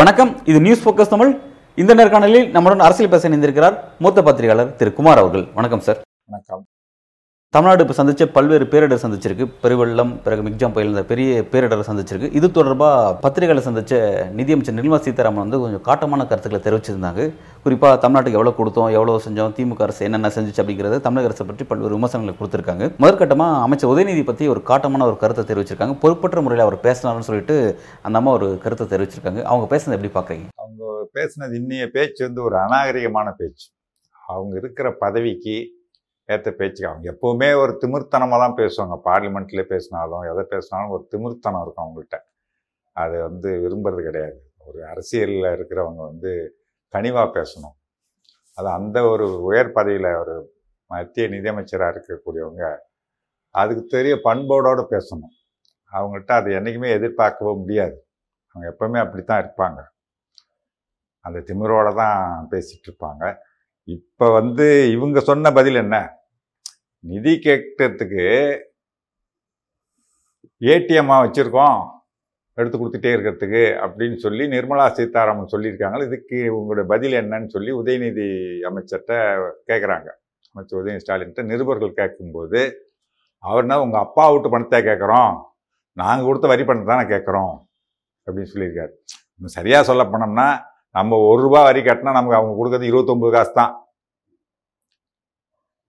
வணக்கம். இது news focus Tamil இந்த நேர்காணலில் நம்முடன் அரசியல் பேச இணைந்திருக்கிறார் மூத்த பத்திரிகையாளர் திரு குமார் அவர்கள். வணக்கம் சார் வணக்கம். தமிழ்நாடு இப்போ சந்திச்ச பல்வேறு பேரிடர் சந்திச்சிருக்கு. பெருவெள்ளம் பிறகு மிக்ஜாம் புயல் இந்த பெரிய பேரிடரை சந்திச்சிருக்கு. இது தொடர்பாக பத்திரிகைகளை சந்திச்ச நிதியமைச்சர் நிர்மலா சீதாராமன் வந்து கொஞ்சம் காட்டமான கருத்துக்களை தெரிவிச்சிருந்தாங்க. குறிப்பாக தமிழ்நாட்டுக்கு எவ்வளோ கொடுத்தோம் எவ்வளோ செஞ்சோம் திமுக அரசு என்னென்ன செஞ்சிச்சு அப்படிங்கிறது தமிழக அரசை பற்றி பல்வேறு விமர்சனங்களை கொடுத்துருக்காங்க. முதற்கட்டமாக அமைச்சர் உதயநிதி பற்றி ஒரு காட்டமான ஒரு கருத்தை தெரிவிச்சிருக்காங்க. பொறுப்பற்ற முறையில் அவர் பேசினார்னு சொல்லிட்டு அந்த அம்மா ஒரு கருத்தை தெரிவிச்சிருக்காங்க. அவங்க பேசுனது எப்படி பார்க்குறீங்க அவங்க பேசினது இன்னைய பேச்சு வந்து ஒரு அநாகரிகமான பேச்சு. அவங்க இருக்கிற பதவிக்கு ஏற்ற பேச்சு அவங்க எப்போவுமே ஒரு திமிர்த்தனமாக தான் பேசுவாங்க. பார்லிமெண்ட்லேயே பேசினாலும் எதை பேசினாலும் ஒரு திமிர்த்தனம் இருக்கும் அவங்கள்ட்ட. அது வந்து விரும்புறது கிடையாது. ஒரு அரசியலில் இருக்கிறவங்க வந்து கனிவாக பேசணும். அது அந்த ஒரு உயர் பதவியில் ஒரு மத்திய நிதியமைச்சராக இருக்கக்கூடியவங்க அதுக்கு தெரிய பண்போடோடு பேசணும். அவங்கள்ட்ட அது என்றைக்குமே எதிர்பார்க்கவும் முடியாது. அவங்க எப்பவுமே அப்படி தான் இருப்பாங்க. அந்த திமிரோட தான் பேசிகிட்டு இருப்பாங்க. இப்போ வந்து இவங்க சொன்ன பதில் என்ன? நிதி கேட்கறதுக்கு ஏடிஎம்மா வச்சுருக்கோம். எடுத்து கொடுத்துட்டே இருக்கிறதுக்கு அப்படின்னு சொல்லி நிர்மலா சீதாராமன் சொல்லியிருக்காங்க. இதுக்கு உங்களுடைய பதில் என்னன்னு சொல்லி உதயநிதி அமைச்சர்கிட்ட கேட்குறாங்க அமைச்சர் உதயநிதி ஸ்டாலின்கிட்ட நிருபர்கள் கேட்கும்போது அவர்னா உங்கள் அப்பா விட்டு பணத்தை கேட்குறோம் நாங்கள் கொடுத்த வரி பணத்தை தானே கேட்குறோம் அப்படின்னு சொல்லியிருக்காரு. இன்னும் சரியாக சொல்ல போனோம்னா நம்ம ஒரு ரூபா வரி கட்டினா நமக்கு அவங்க கொடுக்கறது இருபத்தொம்பது காசு தான்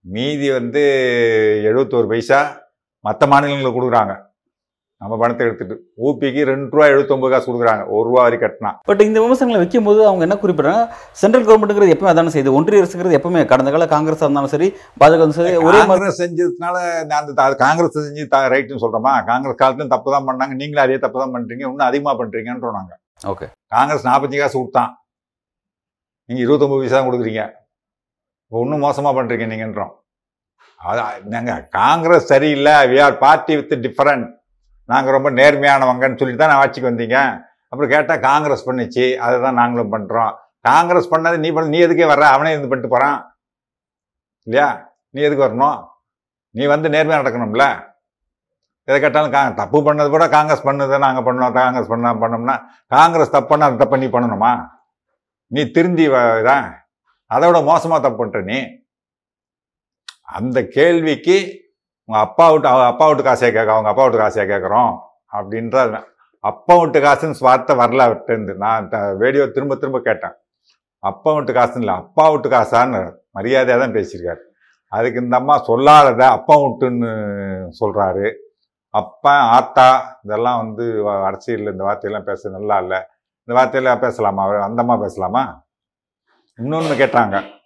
மீதி வந்து எழுபத்தோரு பைசா மற்ற மாநிலங்களுக்கு கொடுக்குறாங்க. நம்ம பணத்தை எடுத்துட்டு ஊபிக்கு ரெண்டு ரூபா எழுபத்தொம்பது காசு கொடுக்குறாங்க. ஒரு ரூபா வரி கட்டினா. பட் இந்த விமர்சனங்களை வைக்கும்போது அவங்க என்ன குறிப்பிடுறாங்க? சென்ட்ரல் கவர்மெண்ட்டுங்கிறது எப்பவுமே அதானே செய்யுது. ஒன்றிய அரசுங்கிறது எப்பவுமே கடந்த கால காங்கிரஸ் இருந்தாலும் சரி பாஜக சரி ஒரே மாதிரி செஞ்சதுனால நான் அந்த காங்கிரஸ் செஞ்சு ரைட்டுன்னு சொல்கிறோமா காங்கிரஸ் காலத்துலையும் தப்பு தான் பண்ணாங்க. நீங்களும் அதே தப்பு தான் பண்ணுறீங்க இன்னும் அதிகமாக பண்ணுறீங்கன்றோம் நாங்கள் ஓகே காங்கிரஸ் நாற்பத்தஞ்சு காசு கொடுத்தான். நீங்கள் இருபத்தொம்பது பைசா தான் கொடுக்குறீங்க. இன்னும் மோசமாக பண்ணுறீங்க நீங்கன்றோம். அது நாங்கள் காங்கிரஸ் சரியில்லை. We are party with different நாங்கள் ரொம்ப நேர்மையானவங்கன்னு சொல்லிட்டு தான் நான் ஆட்சிக்கு வந்தீங்க. அப்புறம் கேட்டால் காங்கிரஸ் பண்ணிச்சு. அதை தான் நாங்களும் பண்ணுறோம் காங்கிரஸ் பண்ணது நீ பண்ண. நீ எதுக்கே வர்ற? அவனே இருந்து பண்ணிட்டு போகிறான் இல்லையா? நீ எதுக்கு வரணும்? நீ வந்து நேர்மையாக நடக்கணும்ல. எதை கேட்டாலும் கா தப்பு பண்ணது கூட காங்கிரஸ் பண்ணதை நாங்கள் பண்ணோம் காங்கிரஸ் பண்ண பண்ணோம்னா காங்கிரஸ் தப்பு பண்ண அந்த தப்பு நீ பண்ணணுமா? நீ திருந்தி தான் அதை விட மோசமாக தப்பு பண்ணுற நீ. அந்த கேள்விக்கு உங்கள் அப்பா விட்டு அவங்க அப்பா விட்டு காசையை கேட்க அவங்க அப்பா விட்டு காசையை கேட்குறோம் அப்படின்ற அப்பா விட்டு காசுன்னு வார்த்தை வரல அவர்கிட்ட நான் வீடியோ திரும்ப திரும்ப கேட்டேன். அப்பா விட்டு காசுன்னு இல்லை அப்பா விட்டு காசான்னு மரியாதையாக தான் பேசியிருக்காரு. அதுக்கு இந்த அம்மா சொல்லாததை அப்பா விட்டுன்னு சொல்கிறாரு அப்பா ஆத்தா இதெல்லாம் வந்து அரசியலில் இந்த வார்த்தையெல்லாம் பேச நல்லா இல்லை. இந்த வார்த்தையெல்லாம் பேசலாமா? அவர் அந்தம்மா பேசலாமா? இன்னொன்று கேட்டாங்க.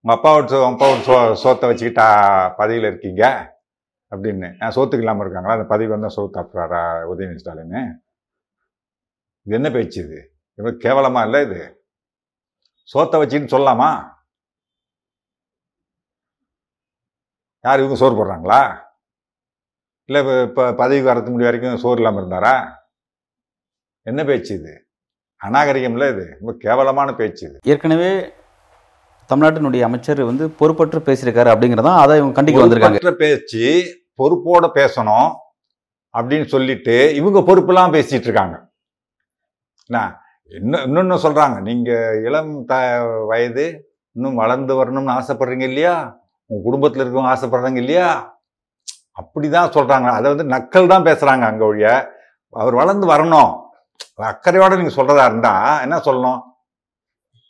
உங்கள் அப்பாவோட சோ- அப்பாவோட சோ சோத்தை வச்சுக்கிட்டா பதவியில் இருக்கீங்க? அப்படின்னு. நான் சோத்துக்கு இல்லாமல் இருக்காங்களா? அந்த பதவி வந்தால் சோத்து அப்புறாரா உதயநிதி ஸ்டாலின் இது என்ன பேச்சு இது? இது கேவலமாக இல்லை இது? சோத்தை வச்சுன்னு சொல்லலாமா? யார் இவங்க சோறு போடுறாங்களா? இல்லை இப்போ இப்போ பதவிக்கு வரது முடிய வரைக்கும் சோறு இல்லாமல் இருந்தாரா? என்ன பேச்சு இது? அநாகரிகம்ல இது. ரொம்ப கேவலமான பேச்சு இது. ஏற்கனவே தமிழ்நாட்டினுடைய அமைச்சர் வந்து பொறுப்பற்று பேசியிருக்காரு அப்படிங்கிறதான் அதை இவங்க கண்டிக்க வந்திருக்காங்க. பேச்சு பொறுப்போட பேசணும் அப்படின்னு சொல்லிட்டு இவங்க பொறுப்பெல்லாம் பேசிட்டு இருக்காங்க. என்ன? இன்னும் இன்னொன்னு சொல்றாங்க நீங்க இளம் த வயது இன்னும் வளர்ந்து வரணும்னு ஆசைப்படுறீங்க இல்லையா? உங்க குடும்பத்துல இருக்கவங்க ஆசைப்படுறாங்க இல்லையா? அப்படி தான் சொல்கிறாங்க அதை வந்து நக்கல் தான் பேசுகிறாங்க அங்கே ஒழிய. அவர் வளர்ந்து வரணும். அக்கறையோடு நீங்கள் சொல்கிறதா இருந்தால் என்ன சொல்லணும்?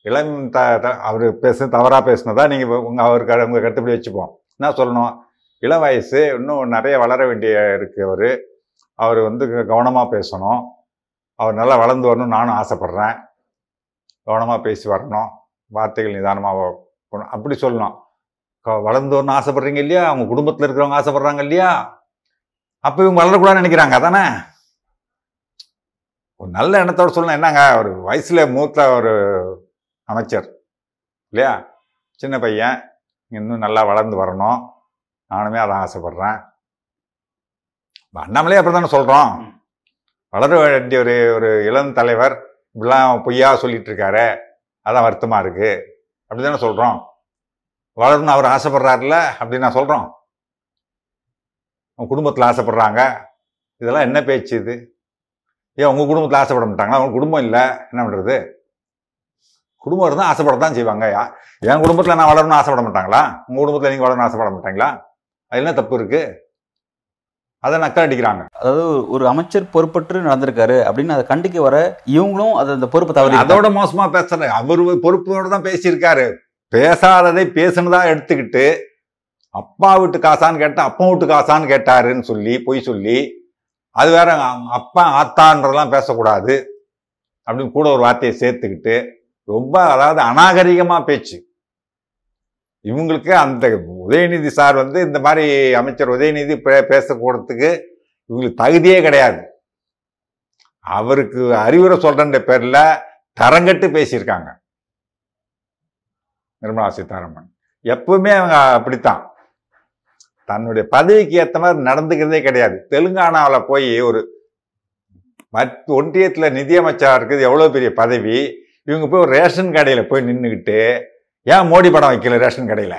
இளம் த த- அவர் பேச தவறாக பேசினதா நீங்கள் உங்கள் அவருக்கு உங்கள் கட்டுப்படி வச்சுப்போம். என்ன சொல்லணும்? இளம் வயசு இன்னும் நிறைய வளர வேண்டிய இருக்கு அவர். அவர் வந்து கவனமாக பேசணும். அவர் நல்லா வளர்ந்து வரணும்னு நானும் ஆசைப்பட்றேன். கவனமாக பேசி வரணும். வார்த்தைகள் நிதானமாக அப்படி சொல்லணும். க- வளர்ந்து வரணும் ஆசைப்படுறீங்க இல்லையா? அவங்க குடும்பத்தில் இருக்கிறவங்க ஆசைப்படுறாங்க இல்லையா? அப்போ இவங்க வளரக்கூடாதுன்னு நினைக்கிறாங்க அதானே? ஒரு நல்ல எண்ணத்தோட சொல்லணும். என்னங்க ஒரு வயசுல மூத்த ஒரு அமைச்சர் இல்லையா? சின்ன பையன் இன்னும் நல்லா வளர்ந்து வரணும். நானுமே அதான் ஆசைப்படுறேன். அண்ணாமலே அப்படி தானே சொல்கிறோம் வளர வேண்டிய ஒரு ஒரு இளம் தலைவர் இப்படிலாம் பொய்யா சொல்லிட்டு இருக்காரு. அதான் வருத்தமாக இருக்கு. அப்படி தானே சொல்கிறோம் வளரணும்னு அவர் ஆசைப்படுறாருல அப்படின்னு நான் சொல்றோம். உங்க குடும்பத்தில் ஆசைப்படுறாங்க. இதெல்லாம் என்ன பேச்சு இது? ஏன் உங்க குடும்பத்தில் ஆசைப்பட மாட்டாங்களா? அவங்க குடும்பம் இல்லை. என்ன பண்றது? குடும்பம் இருந்தால் ஆசைப்படத்தான் செய்வாங்க. யா- என் குடும்பத்தில் நான் வளரணும்னு ஆசைப்பட மாட்டாங்களா? உங்க குடும்பத்தில் நீங்க வளரணும்னு ஆசைப்பட மாட்டாங்களா? அது என்ன தப்பு இருக்கு? அதை நக்கல் அடிக்கிறாங்க. அதாவது ஒரு அமைச்சர் பொறுப்பற்று நடந்திருக்காரு அப்படின்னு அதை கண்டிக்க வர இவங்களும் அதை அந்த பொறுப்பை தவறி அதோட மோசமா பேசுற அவர் பொறுப்போட தான் பேசியிருக்காரு. பேசாததை பேசுனதா எடுத்துக்கிட்டு அப்பா வீட்டு காசான்னு கேட்டா அப்பா வீட்டு காசான்னு கேட்டாருன்னு சொல்லி பொய் சொல்லி அது வேற அப்பா ஆத்தான்றதெல்லாம் பேசக்கூடாது அப்படின்னு கூட ஒரு வார்த்தையை சேர்த்துக்கிட்டு ரொம்ப அதாவது அநாகரிகமாக பேச்சு. இவங்களுக்கு அந்த உதயநிதி சார் வந்து இந்த மாதிரி அமைச்சர் உதயநிதி பே- பேசக்கூடத்துக்கு இவங்களுக்கு தகுதியே கிடையாது. அவருக்கு அறிவுரை சொல்றன்ற பேரில் தரங்கட்டு பேசியிருக்காங்க. நிர்மலா சீதாராமன் எப்பவுமே அவங்க அப்படித்தான். தன்னுடைய பதவிக்கு ஏற்ற மாதிரி நடந்துக்கிறதே கிடையாது. தெலுங்கானாவில் போய் ஒரு மத் ஒன்றியத்தில் நிதியமைச்சராக இருக்குது எவ்வளோ பெரிய பதவி இவங்க போய் ஒரு ரேஷன் கடையில் போய் நின்றுக்கிட்டு ஏன் மோடி படம் வைக்கல ரேஷன் கடையில்?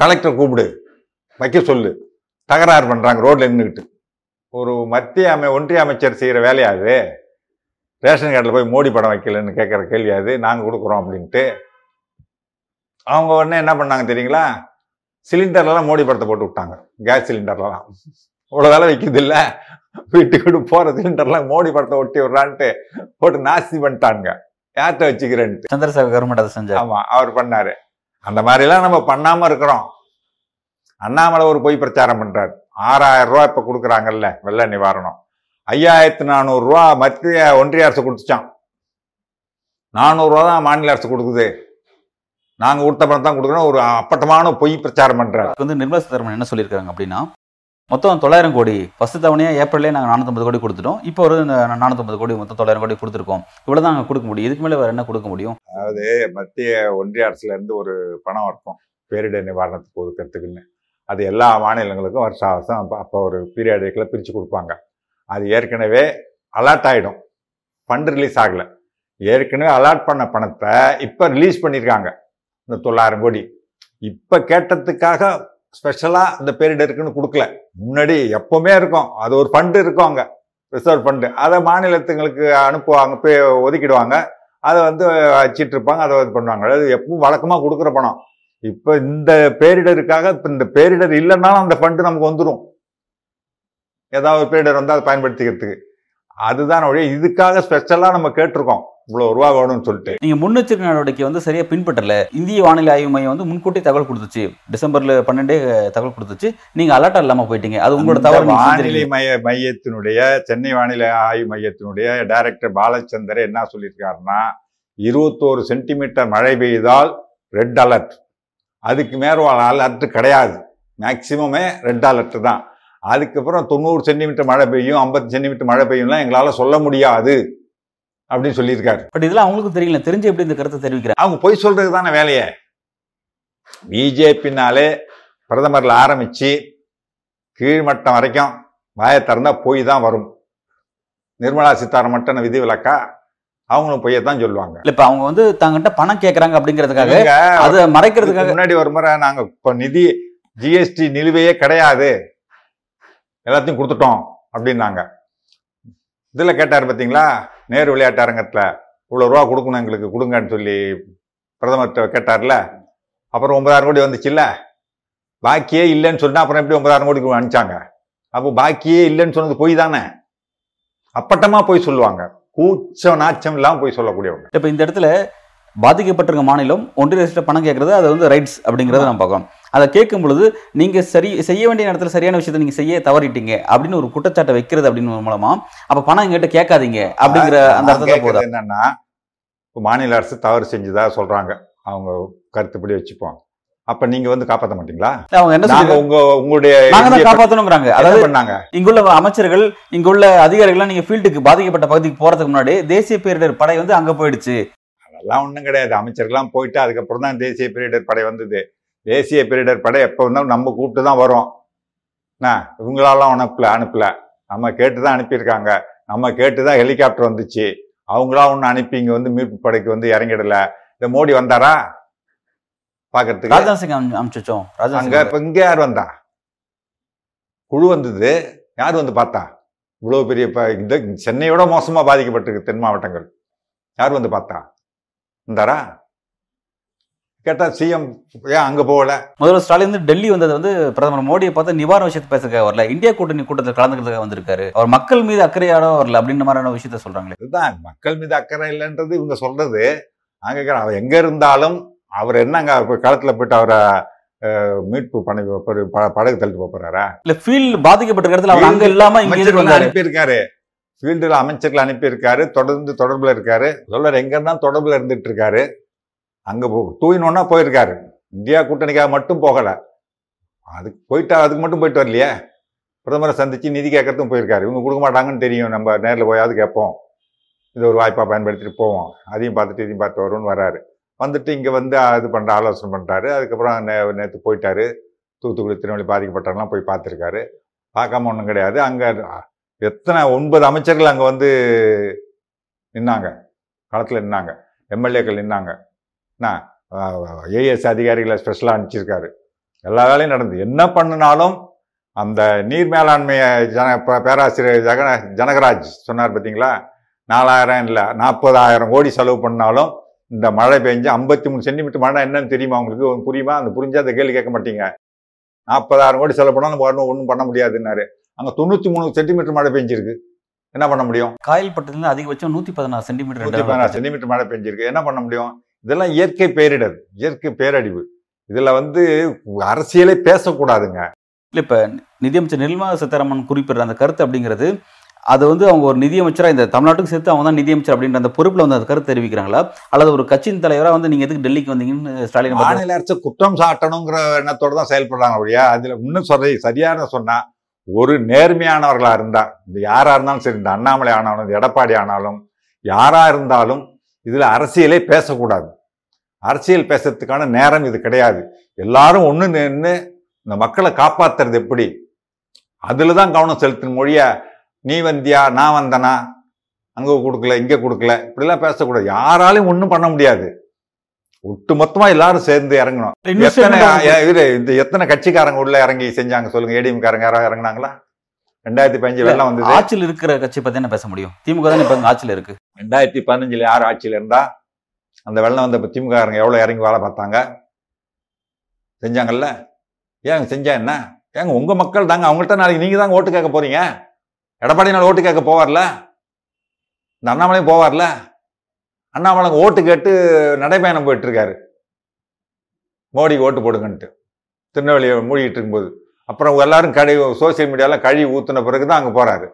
கலெக்டர் கூப்பிடு. வைக்க சொல்லு. தகராறு பண்ணுறாங்க ரோட்டில் நின்றுக்கிட்டு ஒரு மத்திய அமை ஒன்றிய அமைச்சர் செய்கிற வேலையாது ரேஷன் கார்டில் போய் மோடி படம் வைக்கலன்னு கேட்குற கேள்வி அது நாங்கள் கொடுக்குறோம் அப்படின்ட்டு. அவங்க உடனே என்ன பண்ணாங்க தெரியுங்களா? சிலிண்டர்லலாம் மோடி படத்தை போட்டு விட்டாங்க. கேஸ் சிலிண்டர்லலாம். இவ்வளோ வேலை வைக்குது இல்ல? வீட்டுக்கு போகிற சிலிண்டர்லாம் மோடி படத்தை ஒட்டி விட்றான்ட்டு போட்டு நாஸ்தி பண்ணிட்டாங்க யார்கிட்ட வச்சுக்கிறேன்ட்டு. சந்திரசேகர் கவர்மெண்ட் அதை செஞ்சார். ஆமா அவர் பண்ணாரு. அந்த மாதிரிலாம் நம்ம பண்ணாம இருக்கிறோம். அண்ணாமலை ஒரு பொய் பிரச்சாரம் பண்றாரு. ஆறாயிரம் ரூபாய் இப்ப கொடுக்குறாங்கல்ல வெள்ள நிவாரணம். ஐயாயிரத்தி நானூறு ரூபா மத்திய ஒன்றிய அரசு கொடுத்துச்சான் நானூறு ரூபா தான் மாநில அரசு கொடுக்குது. நாங்க கொடுத்த பணம் தான் கொடுக்குறோம். ஒரு அப்பட்டமான பொய் பிரச்சாரம் அதுக்கு வந்து நிர்மலா சீதாராமன் என்ன சொல்லியிருக்காங்க அப்படின்னா மொத்தம் தொள்ளாயிரம் கோடி. ஃபர்ஸ்ட் தவணையா ஏப்ரல்லே நாங்கள் நானூற்றம்பது கோடி கொடுத்துட்டோம். இப்போ ஒரு நானூற்றம்பது கோடி மொத்தம் தொள்ளாயிரம் கோடி கொடுத்துருக்கோம். இவ்வளோ தான் நாங்கள் கொடுக்க முடியும். இதுக்கு மேலே வேறு என்ன கொடுக்க முடியும்? மத்திய ஒன்றிய அரசுல இருந்து ஒரு பணம் இருக்கும் பேரிடர் நிவாரணத்துக்கு ஒதுக்கிறதுக்குன்னு. அது எல்லா மாநிலங்களுக்கும் வருஷம் வருஷம் அப்போ அப்போ ஒரு பீரியாடிக்கில் பிரித்து கொடுப்பாங்க. அது ஏற்கனவே அலாட் ஆகிடும் ஃபண்ட் ரிலீஸ் ஆகலை. ஏற்கனவே அலாட் பண்ண பணத்தை இப்போ ரிலீஸ் பண்ணியிருக்காங்க இந்த தொள்ளாயிரம் கோடி. இப்போ கேட்டதுக்காக ஸ்பெஷலாக இந்த பேரிடருக்குன்னு கொடுக்கல. முன்னாடி எப்போவுமே இருக்கும். அது ஒரு ஃபண்டு இருக்கும் அங்கே. ரிசர்வ் ஃபண்டு அதை மாநிலத்துங்களுக்கு அனுப்புவாங்க போய் ஒதுக்கிடுவாங்க. அதை வந்து வச்சிட்டு இருப்பாங்க அதை இது பண்ணுவாங்க. அதாவது எப்பவும் வழக்கமாக கொடுக்குற பணம். இப்போ இந்த பேரிடருக்காக இப்போ இந்த பேரிடர் இல்லைன்னாலும் அந்த ஃபண்டு நமக்கு வந்துடும் ஏதாவது ஒரு பேரிடர் வந்து அதை பயன்படுத்திக்கிறதுக்கு. அதுதான் ஒழிய இதுக்காக ஸ்பெஷலாக நம்ம கேட்டிருக்கோம். இவ்வளோ ரூபா வேணும்னு சொல்லிட்டு. நீங்கள் முன்னெச்சரிக்கை நடவடிக்கை வந்து சரியாக பின்பற்றல. இந்திய வானிலை ஆய்வு மையம் வந்து முன்கூட்டி தகவல் கொடுத்துச்சு. டிசம்பர்ல பன்னெண்டே தகவல் கொடுத்துச்சு. நீங்கள் அலர்ட் இல்லாமல் போயிட்டீங்க. அது உங்களோட நீங்க வானிலை. மைய மையத்தினுடைய சென்னை வானிலை ஆய்வு மையத்தினுடைய டைரக்டர் பாலச்சந்தர் என்ன சொல்லியிருக்காருன்னா இருபத்தோரு சென்டிமீட்டர் மழை பெய்தால் ரெட் அலர்ட் அதுக்கு மேல அலர்ட் கிடையாது. மேக்சிமமே ரெட் அலர்ட் தான். அதுக்கப்புறம் தொண்ணூறு சென்டிமீட்டர் மழை பெய்யும் ஐம்பது சென்டிமீட்டர் மழை பெய்யும்லாம் எங்களால் சொல்ல முடியாது அப்படின்னு சொல்லியிருக்காரு. பட் இதெல்லாம் அவங்களுக்கு தெரியல. தெரிஞ்சு எப்படி இந்த கருத்தை தெரிவிக்கிறாங்க அவங்க பொய் சொல்றது தானே வேலையே. பிஜேபினாலே பிரதமர்ல ஆரம்பிச்சு கீழ்மட்டம் வரைக்கும் வாயை திறந்தா பொய் தான் வரும். நிர்மலா சீதாராமன் விதி விலக்கா அவங்களும் பொய்யை தான் சொல்லுவாங்க. இல்ல இப்ப அவங்க வந்து தங்கிட்ட பணம் கேக்குறாங்க அப்படிங்கிறதுக்காக அதை மறைக்கிறதுக்காக முன்னாடி ஒரு முறை நாங்க இப்போ நிதி ஜிஎஸ்டி நிலுவையே கிடையாது. எல்லாத்தையும் கொடுத்துட்டோம் அப்படின்னாங்க. இதுல கேட்டாரு பாத்தீங்களா? நேரு விளையாட்டு அரங்கத்துல இவ்வளவு ரூபா கொடுக்கணும் எங்களுக்கு கொடுங்கன்னு சொல்லி பிரதமர்கிட்ட கேட்டார்ல. அப்புறம் ஒன்பதாயிரம் கோடி வந்துச்சுல்ல? பாக்கியே இல்லைன்னு சொன்னா அப்புறம் எப்படி ஒன்பதாயிரம் கோடி அனுப்பிச்சாங்க? அப்போ பாக்கியே இல்லைன்னு சொன்னது பொய் தானே? அப்பட்டமா போய் சொல்லுவாங்க. கூச்சம் நாச்சம் இல்லாம போய் சொல்லக்கூடியவங்க. இப்ப இந்த இடத்துல பாதிக்கப்பட்டிருக்க மாநிலம் ஒன்றிய பணம் கேட்கறது அது வந்து ரைட்ஸ் அப்படிங்கறத நம்ம பார்க்கணும். அதை கேட்கும் பொழுது நீங்க சரி செய்ய வேண்டிய நேரத்துல சரியான விஷயத்தை நீங்க செய்ய தவறிட்டீங்க அப்படின்னு ஒரு குற்றச்சாட்டை வைக்கிறது அப்படின்னு மூலமா அப்ப பணம் எங்கிட்ட கேட்காதீங்க அப்படிங்கிற அந்த அர்த்தத்தை போதா? கேட்கறது என்னன்னா மாநில அரசு தவறு செஞ்சதா சொல்றாங்க. அவங்க கருத்துப்படி வச்சுப்போம் அப்ப நீங்க வந்து காப்பாத்த மாட்டீங்களா? அவங்க என்ன உங்க உங்களுடைய நாங்க தான் என்ன அதாவது பண்ணாங்க? இங்குள்ள அமைச்சர்கள் இங்குள்ள அதிகாரிகள் நீங்க ஃபீல்டுக்கு பாதிக்கப்பட்ட பகுதிக்கு போறதுக்கு முன்னாடி தேசிய பேரிடர் படை வந்து அங்க போயிடுச்சு. அதெல்லாம் ஒண்ணும் கிடையாது. அமைச்சர்கள்லாம் போயிட்டு அதுக்கப்புறம் தான் தேசிய பேரிடர் படை வந்தது. தேசிய பேரிடர் படை எப்போ வந்தாலும் நம்ம கூப்பிட்டு தான் வரோம். என்ன? இவங்களாலாம் அனுப்பல அனுப்பல. நம்ம கேட்டு தான் அனுப்பியிருக்காங்க. நம்ம கேட்டு தான் ஹெலிகாப்டர் வந்துச்சு. அவங்களா ஒன்று அனுப்பி இங்க வந்து மீட்பு படைக்கு வந்து இறங்கிடல. இந்த மோடி வந்தாரா? பாக்குறதுக்கு. ராஜ்நாத் சிங் அனு- அனுப்பிச்சு வச்சோம் ராஜ்நாத் அங்க இப்ப இங்க யார் வந்தா? குழு வந்தது. யார் வந்து பார்த்தா? இவ்வளவு பெரிய இப்ப இந்த சென்னையோட மோசமா பாதிக்கப்பட்டிருக்கு தென் மாவட்டங்கள். யார் வந்து பார்த்தா? இருந்தாரா கேட்டா சிஎம் ஏன் அங்க போகல? முதல்வர் ஸ்டாலின் வந்து டெல்லி வந்தது வந்து பிரதமர் மோடியை பார்த்து நிவாரண விஷயத்தை பேசுறதுக்காக வரல. இந்தியா கூட்டணி கூட்டத்தில் கலந்துக்கிறதுக்காக வந்திருக்காரு. அவர் மக்கள் மீது அக்கறையாட வரல அப்படின்ற மாதிரியான விஷயத்த சொல்றாங்களே. இதுதான். மக்கள் மீது அக்கறை இல்லைன்றது இவங்க சொல்றது. அங்க இருக்கிற அவர் எங்க இருந்தாலும் அவர் என்னங்க களத்துல போயிட்டு அவரை மீட்பு பண்ணி ஒரு ப- படகு தள்ளிட்டு போறாரா? இல்ல ஃபீல்ட் பாதிக்கப்பட்ட இடத்துல அவர் அங்க இல்லாம அனுப்பியிருக்காரு. ஃபீல்டுல அமைச்சர்கள் அனுப்பியிருக்காரு. தொடர்ந்து தொடர்புல இருக்காரு. சொல்றாரு எங்க இருந்தா தொடர்புல இருந்துட்டு இருக்காரு. அங்க டூ இன் ஒன்னாக போயிருக்காரு. இந்தியா கூட்டணிக்காக மட்டும் போகலை. அதுக்கு போயிட்டா அதுக்கு மட்டும் போயிட்டு வரலையே? பிரதமரை சந்தித்து நிதி கேட்கறதுக்கும் போயிருக்காரு. இவங்க கொடுக்க மாட்டாங்கன்னு தெரியும். நம்ம நேரில் போயாவது கேட்போம். இது ஒரு வாய்ப்பாக பயன்படுத்திட்டு போவோம். அதையும் பார்த்துட்டு இதையும் பார்த்து வரும்னு வராரு. வந்துட்டு இங்கே வந்து இது பண்ணுற ஆலோசனை பண்ணுறாரு அதுக்கப்புறம் நே நேற்று போயிட்டாரு. தூத்துக்குடி திருநெல்வேலி பாதிக்கப்பட்டவங்களாம் போய் பார்த்துருக்காரு. பார்க்காம ஒன்றும் கிடையாது. அங்கே எத்தனை ஒன்பது அமைச்சர்கள் அங்கே வந்து நின்னாங்க. களத்தில் நின்னாங்க. எம்எல்ஏக்கள் நின்னாங்க. என்ன ஏஎஸ் அதிகாரிகளை ஸ்பெஷலாக அனுப்பிச்சிருக்காரு. எல்லா வேலையும் நடந்து. என்ன பண்ணினாலும் அந்த நீர் மேலாண்மையை ஜன பேராசிரியர் ஜெகன ஜனகராஜ் சொன்னார் பார்த்தீங்களா நாலாயிரம் இல்லை நாற்பதாயிரம் கோடி செலவு பண்ணாலும் இந்த மழை பெஞ்சு ஐம்பத்தி மூணு சென்டிமீட்டர் மழை என்னன்னு தெரியுமா உங்களுக்கு? புரியுமா? அந்த புரிஞ்சா அந்த கேள்வி கேட்க மாட்டீங்க. நாற்பதாயிரம் கோடி செலவு பண்ணாலும் ஒன்றும் ஒன்றும் பண்ண முடியாதுன்னாரு. அங்கே தொண்ணூற்றி மூணு சென்டிமீட்டர் மழை பெஞ்சிருக்கு. என்ன பண்ண முடியும்? காயல்பட்டத்துல அதிகபட்சம் நூத்தி பதினாறு நூற்றி பதினாறு சென்டிமீட்டர் சென்டிமீட்டர் மழை பெஞ்சிருக்கு. என்ன பண்ண முடியும்? இதெல்லாம் இயற்கை பேரிடர் இயற்கை பேரழிவு. இதுல வந்து அரசியலே பேசக்கூடாதுங்க. இல்ல இப்ப நிதியமைச்சர் நிர்மலா சீதாராமன் குறிப்பிடுற அந்த கருத்து அப்படிங்கிறது அது வந்து அவங்க ஒரு நிதியமைச்சரா இந்த தமிழ்நாட்டுக்கு சேர்த்து அவங்க தான் நிதியமைச்சர் அப்படின்ற அந்த பொறுப்புல வந்து அந்த கருத்து தெரிவிக்கிறாங்களா? அல்லது ஒரு கட்சியின் தலைவரா வந்து நீங்க எதுக்கு டெல்லிக்கு வந்தீங்கன்னு ஸ்டாலின் மாநில அரசு குற்றம் சாட்டணுங்கிற எண்ணத்தோட தான் செயல்படுறாங்க அப்படியா அதுல இன்னும் சொல்ற சரியான சொன்னா ஒரு நேர்மையானவர்களா இருந்தா இந்த யாரா இருந்தாலும் சரி இந்த அண்ணாமலை ஆனாலும் எடப்பாடி ஆனாலும் யாரா இருந்தாலும் இதுல அரசியலே பேசக்கூடாது. அரசியல் பேசுறதுக்கான நேரம் இது கிடையாது. எல்லாரும் ஒண்ணு நின்று இந்த மக்களை காப்பாத்துறது எப்படி? அதுல தான் கவனம் செலுத்தணும். மொழிய நீ வந்தியா? நான் வந்தனா? அங்க கொடுக்கல இங்க கொடுக்கல? இப்படிலாம் பேசக்கூடாது. யாராலையும் ஒண்ணும் பண்ண முடியாது. ஒட்டு மொத்தமா எல்லாரும் சேர்ந்து இறங்கணும். எத்தனை இரு, இந்த எத்தனை கட்சிக்காரங்க உள்ள இறங்கி செஞ்சாங்க சொல்லுங்க. ஏடிஎம் காரங்க யாராவது இறங்குனாங்களா? ரெண்டாயிரத்தி பதினஞ்சு வெள்ளம் வந்தது. ஆட்சியில் இருக்கிற கட்சி பத்தி என்ன பேச முடியும்? திமுக தான் இப்ப ஆட்சியில் இருக்கு. ரெண்டாயிரத்தி பதினஞ்சுல யார் ஆட்சியில இருந்தா அந்த வெள்ளம் வந்த திமுக எவ்வளவு இறங்கி வேலை பார்த்தாங்க? செஞ்சாங்கல்ல? ஏங்க செஞ்சா என்ன? ஏங்க உங்க மக்கள் தாங்க அவங்கள்ட்ட நாளைக்கு நீங்க தாங்க ஓட்டு கேட்க போறீங்க? எடப்பாடி நாள் ஓட்டு கேட்க போவார்ல? இந்த அண்ணாமலையும் போவார்ல? அண்ணாமலை ஓட்டு கேட்டு நடைபயணம் போயிட்டு இருக்காரு. மோடிக்கு ஓட்டு போடுங்கன்ட்டு. திருநெல்வேலியை மூடிட்டு இருக்கும்போது. அப்புறம் எல்லாரும் கழி சோசியல் மீடியாலாம் கழுவி ஊற்றின பிறகு தான் அங்கே போகிறாரு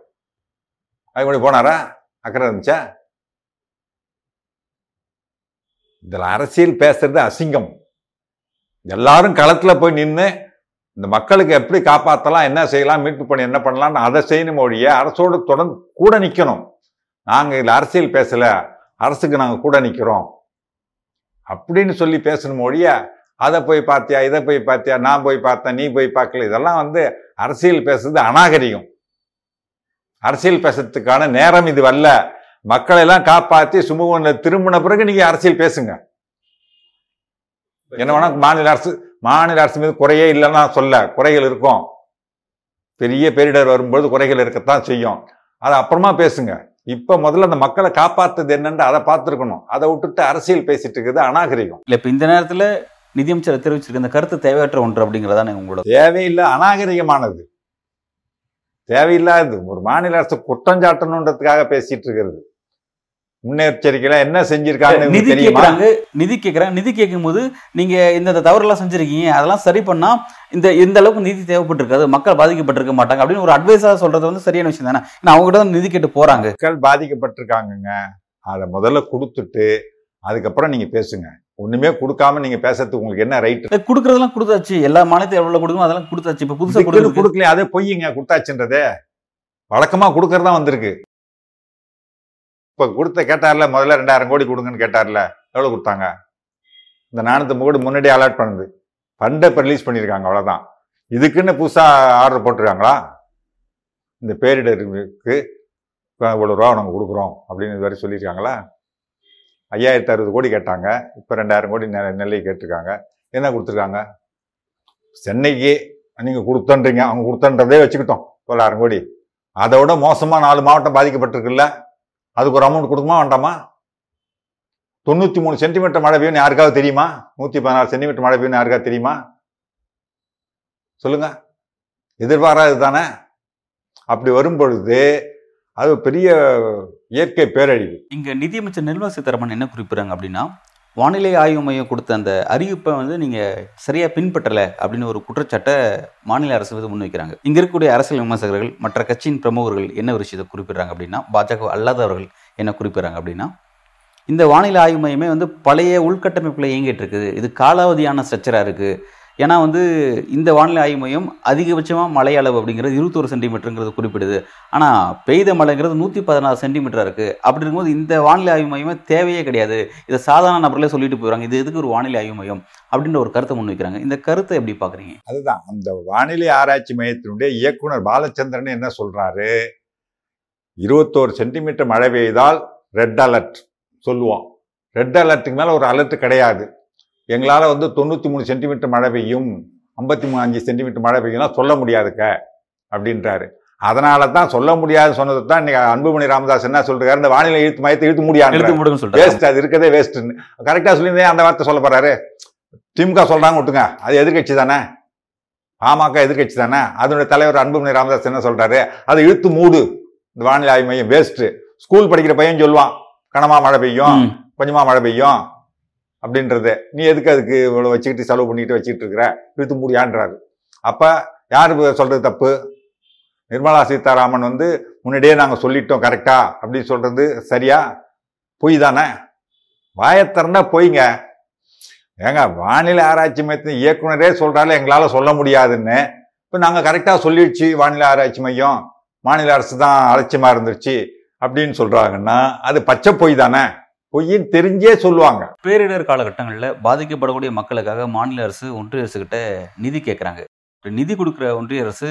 அது முன்னாடி போனாரா? அக்கறை இருந்துச்சா? இதில் அரசியல் பேசுறது அசிங்கம். எல்லாரும் களத்தில் போய் நின்று இந்த மக்களுக்கு எப்படி காப்பாற்றலாம் என்ன செய்யலாம் மீட்பு பண்ணி என்ன பண்ணலாம்னு அதை செய்யணும் ஒழிய அரசோடு தொடர்ந்து கூட நிற்கணும் நாங்கள் இதில் அரசியல் பேசலை அரசுக்கு நாங்கள் கூட நிற்கிறோம் அப்படின்னு சொல்லி பேசணும் ஒழிய அதை போய் பார்த்தியா இதை போய் பார்த்தியா நான் போய் பார்த்தேன் நீ போய் பார்க்கல. இதெல்லாம் வந்து அரசியல் பேசுறது அநாகரிகம். அரசியல் பேசுறதுக்கான நேரம் இது வரல மக்களை எல்லாம் காப்பாத்தி திரும்பின பிறகு நீங்க அரசியல் பேசுங்க. என்ன வேணா மாநில அரசு மாநில அரசு மீது குறையே இல்லைன்னா சொல்ல குறைகள் இருக்கும். பெரிய பேரிடர் வரும்போது குறைகள் இருக்கத்தான் செய்யும். அதை அப்புறமா பேசுங்க. இப்ப முதல்ல அந்த மக்களை காப்பாற்றுறது என்னன்னு அதை பார்த்துருக்கணும். அதை விட்டுட்டு அரசியல் பேசிட்டு இருக்குது அநாகரிகம். இல்ல இப்ப இந்த நேரத்துல நிதியமைச்சர் தெரிவிச்சிருக்க இந்த கருத்து தேவையற்ற ஒன்று அப்படிங்கறதானே உங்களோட தேவையில்லை அநாகரிகமானது. தேவையில்லாதது ஒரு மாநில அரசு குற்றம் சாட்டணுன்றதுக்காக பேசிட்டு இருக்கிறது. முன்னெச்சரிக்கையில என்ன செஞ்சிருக்காங்கன்னு நிதி கேக்குறாங்க நிதி கேக்குறாங்க நிதி கேட்கும் போது நீங்க இந்த தவறுலாம் செஞ்சிருக்கீங்க அதெல்லாம் சரி பண்ணா இந்த இந்த அளவுக்கு நிதி தேவைப்பட்டிருக்காது மக்கள் பாதிக்கப்பட்டிருக்க மாட்டாங்க அப்படின்னு ஒரு அட்வைஸா சொல்றது வந்து சரியான விஷயம் தானே? ஏன்னா அவங்க கிட்ட தான் நிதி கேட்டு போறாங்க. மக்கள் பாதிக்கப்பட்டிருக்காங்கங்க. அதை முதல்ல கொடுத்துட்டு அதுக்கப்புறம் நீங்க பேசுங்க. ஒண்ணுமே கொடுக்காம நீங்க பேசுறதுக்கு உங்களுக்கு என்ன ரைட் குடுக்கறதெல்லாம் கொடுத்தாச்சு. எல்லா மாநிலத்தையும் எவ்வளவு கொடுக்குமோ அதெல்லாம் கொடுத்தாச்சு. இப்ப புதுசா கொடுக்குறது கொடுக்கல அதே பொய்யுங்க கொடுத்தாச்சுன்றதே. வழக்கமா கொடுக்கறதா வந்திருக்கு. இப்ப கொடுத்த கேட்டார்ல முதல்ல ரெண்டாயிரம் கோடி கொடுங்கன்னு கேட்டார்ல எவ்வளவு கொடுத்தாங்க? இந்த நானூத்தி கோடி முன்னாடியே அலாட் பண்ணுது. ஃபண்டை இப்போ ரிலீஸ் பண்ணியிருக்காங்க அவ்வளவுதான். இதுக்குன்னு புதுசா ஆர்டர் போட்டிருக்காங்களா? இந்த பேரிடருக்கு இவ்வளோ ரூபா நாங்கள் கொடுக்குறோம் அப்படின்னு இது வரை சொல்லியிருக்காங்களா? ஐயாயிரத்தி அறுபது கோடி கேட்டாங்க. இப்போ ரெண்டாயிரம் கோடி நெ- நெல்லை கேட்டிருக்காங்க. என்ன கொடுத்துருக்காங்க? சென்னைக்கு நீங்கள் கொடுத்தன்றீங்க. அவங்க கொடுத்தன்றதே வச்சுக்கிட்டோம். தொள்ளாயிரம் கோடி. அதை விட மோசமாக நாலு மாவட்டம் பாதிக்கப்பட்டிருக்குல்ல. அதுக்கு ஒரு அமௌண்ட் கொடுக்குமா வேண்டாமா? தொண்ணூற்றி மூணு சென்டிமீட்டர் மழை பெய்யும்னு யாருக்காவது தெரியுமா? நூற்றி பதினாறு சென்டிமீட்டர் மழை பெய்யும்னு யாருக்காவது தெரியுமா? சொல்லுங்க. எதிர்பாராது தானே. அப்படி வரும் பொழுது அது பெரிய இயற்கை பேரழிவு. இங்க நிதியமைச்சர் நிர்மலா சீதாராமன் என்ன குறிப்பிடுறாங்க அப்படின்னா வானிலை ஆய்வு மையம் கொடுத்த அந்த அறிவிப்பை வந்து நீங்க சரியா பின்பற்றல அப்படின்னு ஒரு குற்றச்சாட்டை மாநில அரசு வந்து முன்வைக்கிறாங்க இங்க இருக்கக்கூடிய அரசியல் விமர்சகர்கள் மற்ற கட்சியின் பிரமுகர்கள் என்ன ஒரு விஷயத்தை குறிப்பிடுறாங்க அப்படின்னா பாஜக அல்லாதவர்கள் என்ன குறிப்பிடுறாங்க அப்படின்னா இந்த வானிலை ஆய்வு மையமே வந்து பழைய உள்கட்டமைப்பில் இயங்கிட்டு இருக்குது. இது காலாவதியான ஸ்ட்ரக்சராக இருக்குது ஏன்னா வந்து இந்த வானிலை ஆய்வு மையம் அதிகபட்சமாக மழை அளவு அப்படிங்கிறது இருபத்தோரு சென்டிமீட்டருங்கிறது குறிப்பிடுது. ஆனால் பெய்த மழைங்கிறது நூற்றி பதினாறு சென்டிமீட்டராக இருக்குது அப்படி இருக்கும்போது இந்த வானிலை ஆய்வு மையமே தேவையே கிடையாது. இதை சாதாரண நபர்களே சொல்லிட்டு போயிடுறாங்க இது எதுக்கு ஒரு வானிலை ஆய்வு மையம் அப்படின்ற ஒரு கருத்தை முன்வைக்கிறாங்க. இந்த கருத்தை எப்படி பார்க்குறீங்க? அதுதான். அந்த வானிலை ஆராய்ச்சி மையத்தினுடைய இயக்குனர் பாலச்சந்திரன் என்ன சொல்கிறாரு இருபத்தோரு சென்டிமீட்டர் மழை பெய்தால் ரெட் அலர்ட் சொல்லுவோம் ரெட் அலர்ட்டுக்கு மேலே ஒரு அலர்ட் கிடையாது. எங்களால வந்து தொண்ணூத்தி மூணு சென்டிமீட்டர் மழை பெய்யும் ஐம்பத்தி மூணு அஞ்சு சென்டிமீட்டர் மழை பெய்யும்னா சொல்ல முடியாதுக்க அப்படின்றாரு. அதனால தான் சொல்ல முடியாது சொன்னது தான் இன்னைக்கு அன்புமணி ராமதாஸ் என்ன சொல்றாரு? இந்த வானிலை இழுத்து மையத்தை இழுத்து முடியாது வேஸ்ட் அது இருக்கதே வேஸ்ட்னு கரெக்டா சொல்லியிருந்தே அந்த வார்த்தை சொல்ல போறாரு. திமுக சொல்றாங்க விட்டுங்க அது எதிர்க்கட்சி தானே? பாமக எதிர்க்கட்சி தானே? அதனுடைய தலைவர் அன்புமணி ராமதாஸ் என்ன சொல்றாரு? அதை இழுத்து மூடு. இந்த வானிலை ஆய்வு மையம் வேஸ்ட் ஸ்கூல் படிக்கிற பையன் சொல்லுவான் கனமா மழை பெய்யும். கொஞ்சமா மழை பெய்யும் அப்படின்றத நீ எதுக்கு அதுக்கு இவ்வளோ வச்சுக்கிட்டு செலவு பண்ணிட்டு வச்சுக்கிட்டு இருக்கிற? இழுத்து முடியான்றாரு. அப்போ யார் சொல்கிறது தப்பு? நிர்மலா சீதாராமன் வந்து முன்னாடியே நாங்கள் சொல்லிட்டோம் கரெக்டா அப்படின்னு சொல்கிறது சரியா? பொய் தானே? வாயத்திறந்தா பொய்ங்க. ஏங்க வானிலை ஆராய்ச்சி மையத்தின் இயக்குனரே சொல்கிறாலும் எங்களால் சொல்ல முடியாதுன்னு. இப்போ நாங்கள் கரெக்டாக சொல்லிடுச்சு வானிலை ஆராய்ச்சி மையம். மாநில அரசு தான் அலட்சியமாக இருந்துருச்சு அப்படின்னு சொல்கிறாங்கன்னா அது பச்சை பொய் தானே? பொய்ன்னு தெரிஞ்சே சொல்லுவாங்க. பேரிடர் காலகட்டங்களில் பாதிக்கப்படக்கூடிய மக்களுக்காக மாநில அரசு ஒன்றிய அரசு கிட்ட நிதி கேட்குறாங்க நிதி கொடுக்குற ஒன்றிய அரசு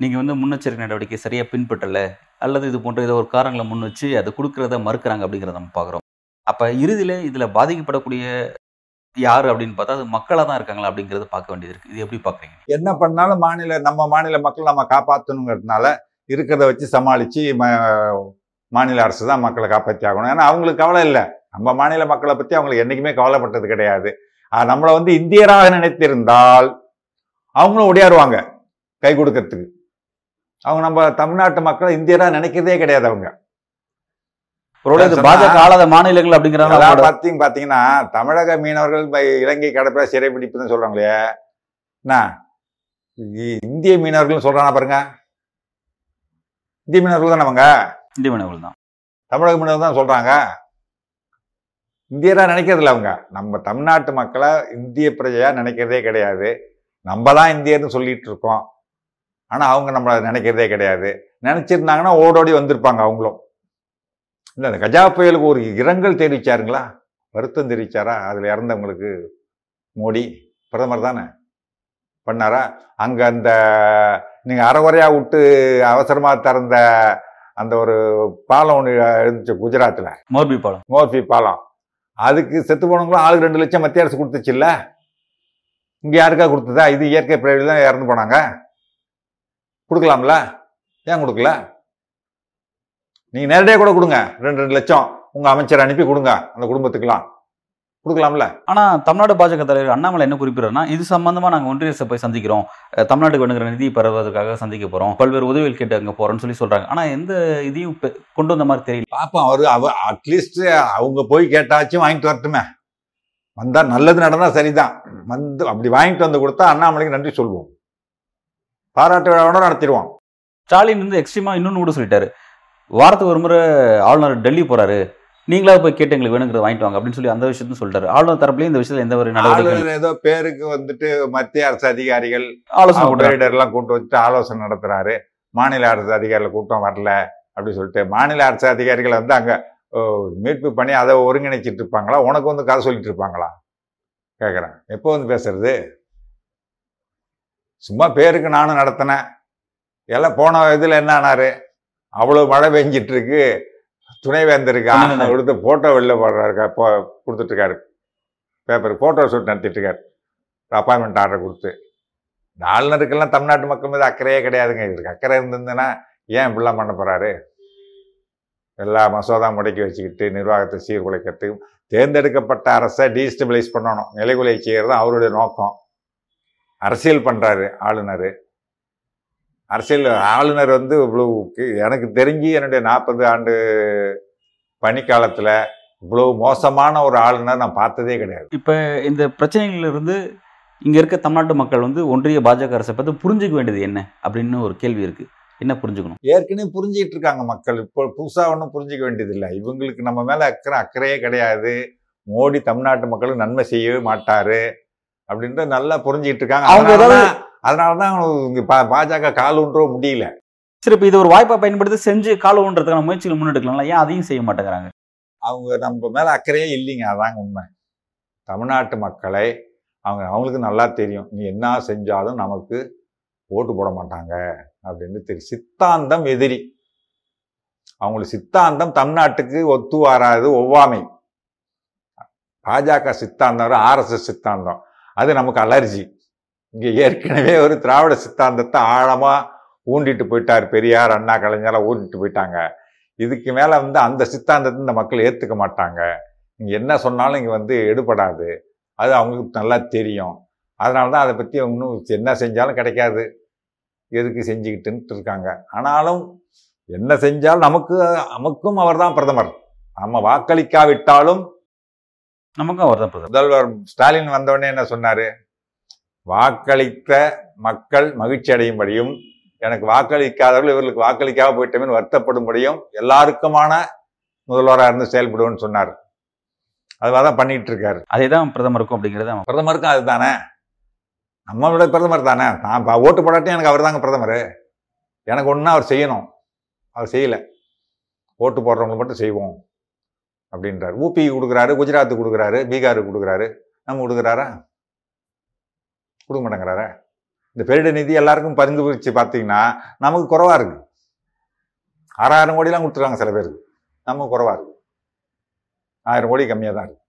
நீங்கள் வந்து முன்னெச்சரிக்கை நடவடிக்கை சரியாக பின்பற்றல அல்லது இது போன்ற ஏதோ ஒரு காரணங்களை முன் வச்சு அதை கொடுக்கறத மறுக்கிறாங்க அப்படிங்கிறத நம்ம பார்க்குறோம் அப்போ இறுதியில் இதில் பாதிக்கப்படக்கூடிய யார் அப்படின்னு பார்த்தா அது மக்களாக தான் இருக்காங்களா அப்படிங்கிறத பார்க்க வேண்டியது இருக்குது இது எப்படி பார்க்குறீங்க என்ன பண்ணாலும் மாநில நம்ம மாநில மக்கள் நம்ம காப்பாற்றணுங்கிறதுனால இருக்கிறத வச்சு சமாளித்து மாநில அரசு தான் மக்களை காப்பாற்றி ஆகணும். ஏன்னா அவங்களுக்கு கவலை இல்லை. நம்ம மாநில மக்களை பற்றி அவங்களுக்கு என்றைக்குமே கவலைப்பட்டது கிடையாது. நம்மளை வந்து இந்தியராக நினைத்திருந்தால் அவங்களும் ஒடியாருவாங்க கை கொடுக்கறதுக்கு. அவங்க நம்ம தமிழ்நாட்டு மக்களை இந்தியராக நினைக்கிறதே கிடையாது அவங்க. பாஜக ஆளாத மாநிலங்கள் அவங்களோட- பார்த்தீங்க பார்த்தீங்கன்னா தமிழக மீனவர்கள் இலங்கை கடற்படை சிறைப்பிடிப்புன்னு சொல்றாங்களே. என்ன இந்திய மீனவர்கள் சொல்றானா பாருங்க. இந்திய மீனவர்கள் தானே அவங்க? இந்திய மீனவர்கள் தான். தமிழக மீனவர் தான் சொல்றாங்க. இந்தியரா நினைக்கிறதில்ல அவங்க. நம்ம தமிழ்நாட்டு மக்களை இந்திய பிரஜையா நினைக்கிறதே கிடையாது. நம்ம தான் இந்தியர்னு சொல்லிட்டு இருக்கோம். ஆனா அவங்க நம்மளை நினைக்கிறதே கிடையாது. நினைச்சிருந்தாங்கன்னா ஓடோடி வந்திருப்பாங்க அவங்களும். இல்லை இந்த கஜா புயலுக்கு ஒரு இரங்கல் தெரிவிச்சாருங்களா? வருத்தம் தெரிவிச்சாரா? அதில் இறந்தவங்களுக்கு மோடி பிரதமர் தானே? பண்ணாரா? அங்கே அந்த நீங்கள் அறகுறையாக விட்டு அவசரமாக திறந்த அந்த ஒரு பாலம் ஒன்று இருந்துச்சு குஜராத்தில் மோர்பி பாலம். மோர்பி பாலம். அதுக்கு செத்து போனவங்களும் ஆளுக்கு ரெண்டு லட்சம் மத்திய அரசு கொடுத்துச்சுல்ல? இங்கே யாருக்கா கொடுத்ததா? இது இயற்கை பிறவில தான் இறந்து போனாங்க. கொடுக்கலாம்ல? ஏன் கொடுக்கல? நீங்க நேரடியாக கூட கொடுங்க. ரெண்டு ரெண்டு லட்சம் உங்க அமைச்சர் அனுப்பி கொடுங்க. அந்த குடும்பத்துக்கெல்லாம். கொடுக்கலாம்ல? ஆனா தமிழ்நாடு பாஜக தலைவர் அண்ணாமலை என்ன குறிப்பிடுறாருன்னா இது சம்பந்தமா நாங்க ஒன்றிய அரசை போய் சந்திக்கிறோம். தமிழ்நாட்டுக்கு வேணுங்கிற நிதி பெறுவதற்காக சந்திக்க போறோம். பல்வேறு உதவிகள் கேட்டு அங்க போறோம்னு சொல்லி சொல்றாங்க. ஆனா எந்த இதையும் கொண்டு வந்த மாதிரி தெரியல. பாப்போம் அவரு அவ அட்லீஸ்ட் அவங்க போய் கேட்டாச்சும் வாங்கிட்டு வரட்டுமே. வந்தா நல்லது நடந்தா சரிதான். வந்து அப்படி வாங்கிட்டு வந்து கொடுத்தா அண்ணாமலைக்கு நன்றி சொல்லுவோம் பாராட்டு விழாவோட நடத்திடுவோம். ஸ்டாலின் வந்து எக்ஸ்ட்ரீமா இன்னொன்னு கூட சொல்லிட்டாரு. வாரத்துக்கு ஒரு முறை ஆளுநர் டெல்லி போறாரு. நீங்களா போய் கேட்டு எங்களுக்கு வேணுங்கிறத வாங்கிட்டு வாங்க அப்படின்னு சொல்லி அந்த விஷயத்தையும் சொல்லிட்டாரு ஆளுநர் தரப்புலயும் இந்த விஷயத்துல எந்த ஒரு நடவடிக்கை ஏதோ பேருக்கு வந்துட்டு மத்திய அரசு அதிகாரிகள் ஆலோசனை கொடுத்தாரு ஆபரேட்டர் எல்லாம் கூட்டு வச்சுட்டு ஆலோசனை நடத்துறாரு. மாநில அரசு அதிகாரிகள் கூட்டம் வரல அப்படி சொல்லிட்டு மாநில அரசு அதிகாரிகள் வந்து அங்க மீட்பு பண்ணி அதை ஒருங்கிணைச்சிட்டு இருப்பாங்களா? உனக்கு வந்து கதை சொல்லிட்டு இருப்பாங்களா? கேக்குறேன் எப்போ வந்து பேசுறது? சும்மா பேருக்கு நானும் நடத்தினேன். எல்லாம் போன இதுல என்ன ஆனாரு? அவ்வளவு மழை பெஞ்சிட்டு இருக்கு. துணைவேந்தருக்கு? துணைவேந்தர். கொடுத்து போட்டோ வெளில போடுறாரு போ கொடுத்துட்டு இருக்காரு பேப்பர் போட்டோ ஷூட் நடத்திட்டு இருக்காரு அப்பாயின்மெண்ட் ஆர்டர் கொடுத்து ஆளுநருக்கெல்லாம் தமிழ்நாட்டு மக்கள் மீது அக்கறையே கிடையாதுங்க. இதுக்கு அக்கறை இருந்ததுன்னா ஏன் இப்படிலாம் பண்ண போறாரு? எல்லா மசோதா முடக்கி வச்சுக்கிட்டு நிர்வாகத்தை சீர்குலைக்கிறது தேர்ந்தெடுக்கப்பட்ட அரசை டீஸ்டபிளைஸ் பண்ணணும். நிலைகுலை செய்கிறது அவருடைய நோக்கம். அரசியல் பண்றாரு ஆளுநர். அரசியல் ஆளுநர் வந்து இவ்வளவு கி- எனக்கு தெரிஞ்சு என்னுடைய நாற்பது ஆண்டு பணிக்காலத்துல இவ்வளவு மோசமான ஒரு ஆளுநர் நான் பார்த்ததே கிடையாது. இப்போ இந்த பிரச்சனைகள்ல இருந்து இங்க இருக்க தமிழ்நாட்டு மக்கள் வந்து ஒன்றிய பாஜக அரசை பார்த்து புரிஞ்சுக்க வேண்டியது என்ன அப்படின்னு ஒரு கேள்வி இருக்கு. என்ன புரிஞ்சுக்கணும்? ஏற்கனவே புரிஞ்சிட்டு இருக்காங்க மக்கள். இப்போ புதுசா ஒன்றும் புரிஞ்சிக்க வேண்டியதில்லை. இவங்களுக்கு நம்ம மேல அக்கறை அக்கறையே கிடையாது. மோடி தமிழ்நாட்டு மக்களுக்கு நன்மை செய்யவே மாட்டாரு அப்படின்ட்டு நல்லா புரிஞ்சிட்டு இருக்காங்க. அவங்க அதனால தான் இங்க பா- பாஜக கால் ஊன்றோ முடியல. சரி இப்போ இது ஒரு வாய்ப்பை பயன்படுத்தி செஞ்சு கால ஊன்றதுக்கான முயற்சிகள் முன்னெடுக்கலாம்ல? ஏன் அதையும் செய்ய மாட்டேங்கிறாங்க? அவங்க நம்ம மேல அக்கறையே இல்லைங்க அதாங்க உண்மை. தமிழ்நாட்டு மக்களை அவங்க அவங்களுக்கு நல்லா தெரியும். நீ என்ன செஞ்சாலும் நமக்கு ஓட்டு போட மாட்டாங்க அப்படின்னு தெரியும். சித்தாந்தம் எதிரி. அவங்களுக்கு சித்தாந்தம் தமிழ்நாட்டுக்கு ஒத்து வராது ஒவ்வாமை. பாஜக சித்தாந்தம் ஆர்எஸ்எஸ் சித்தாந்தம். அது நமக்கு அலர்ஜி. இங்க ஏற்கனவே ஒரு திராவிட சித்தாந்தத்தை ஆழமா ஊண்டிட்டு போயிட்டார் பெரியார் அண்ணா கலைஞரெல்லாம் ஊண்டிட்டு போயிட்டாங்க. இதுக்கு மேல வந்து அந்த சித்தாந்தத்தை இந்த மக்கள் ஏத்துக்க மாட்டாங்க. நீங்க என்ன சொன்னாலும் இங்க வந்து எடுபடாது. அது அவங்களுக்கு நல்லா தெரியும். அதனால தான் அதை பத்தி இன்னும் என்ன செஞ்சாலும் கிடைக்காது. எதுக்கு செஞ்சுக்கிட்டுன்ட்டு இருக்காங்க. ஆனாலும் என்ன செஞ்சாலும் நமக்கு நமக்கும் அவர்தான் பிரதமர். நம்ம வாக்களிக்காவிட்டாலும் நமக்கும் அவர் தான் பிரதமர். முதல்வர் ஸ்டாலின் வந்தவுடனே என்ன சொன்னாரு? வாக்களித்த மக்கள் மகிழ்ச்சி அடையும்படியும் எனக்கு வாக்களிக்காதவர்கள் இவர்களுக்கு வாக்களிக்காம போயிட்டமே வருத்தப்படும்படியும் எல்லாருக்குமான முதல்வராக இருந்து செயல்படுவேன்னு சொன்னார். அதுதான் பண்ணிட்டு இருக்காரு. அதே தான் பிரதமருக்கும் அப்படிங்கிறது பிரதமருக்கும் அதுதானே? நம்ம விட பிரதமர் தானே? நான் ஓட்டு போடாட்டி எனக்கு அவர் தாங்க பிரதமர். எனக்கு ஒன்றா அவர் செய்யணும். அவர் செய்யல. ஓட்டு போடுறவங்க மட்டும் செய்வோம் அப்படின்றார். ஊபி கொடுக்குறாரு குஜராத்துக்கு கொடுக்குறாரு பீகாருக்கு கொடுக்குறாரு. நம்ம கொடுக்குறாரா? கொடுக்க மாட்டேங்கிறாரே? இந்த பெருட நிதி எல்லாருக்கும் பரிந்து பிரித்து பார்த்தீங்கன்னா நமக்கு குறவாக இருக்கு. ஆறாயிரம் கோடிலாம் கொடுத்துருக்காங்க சில பேருக்கு. நமக்கு குறவாக இருக்கு. ஆயிரம் கோடி கம்மியாக தான் இருக்குது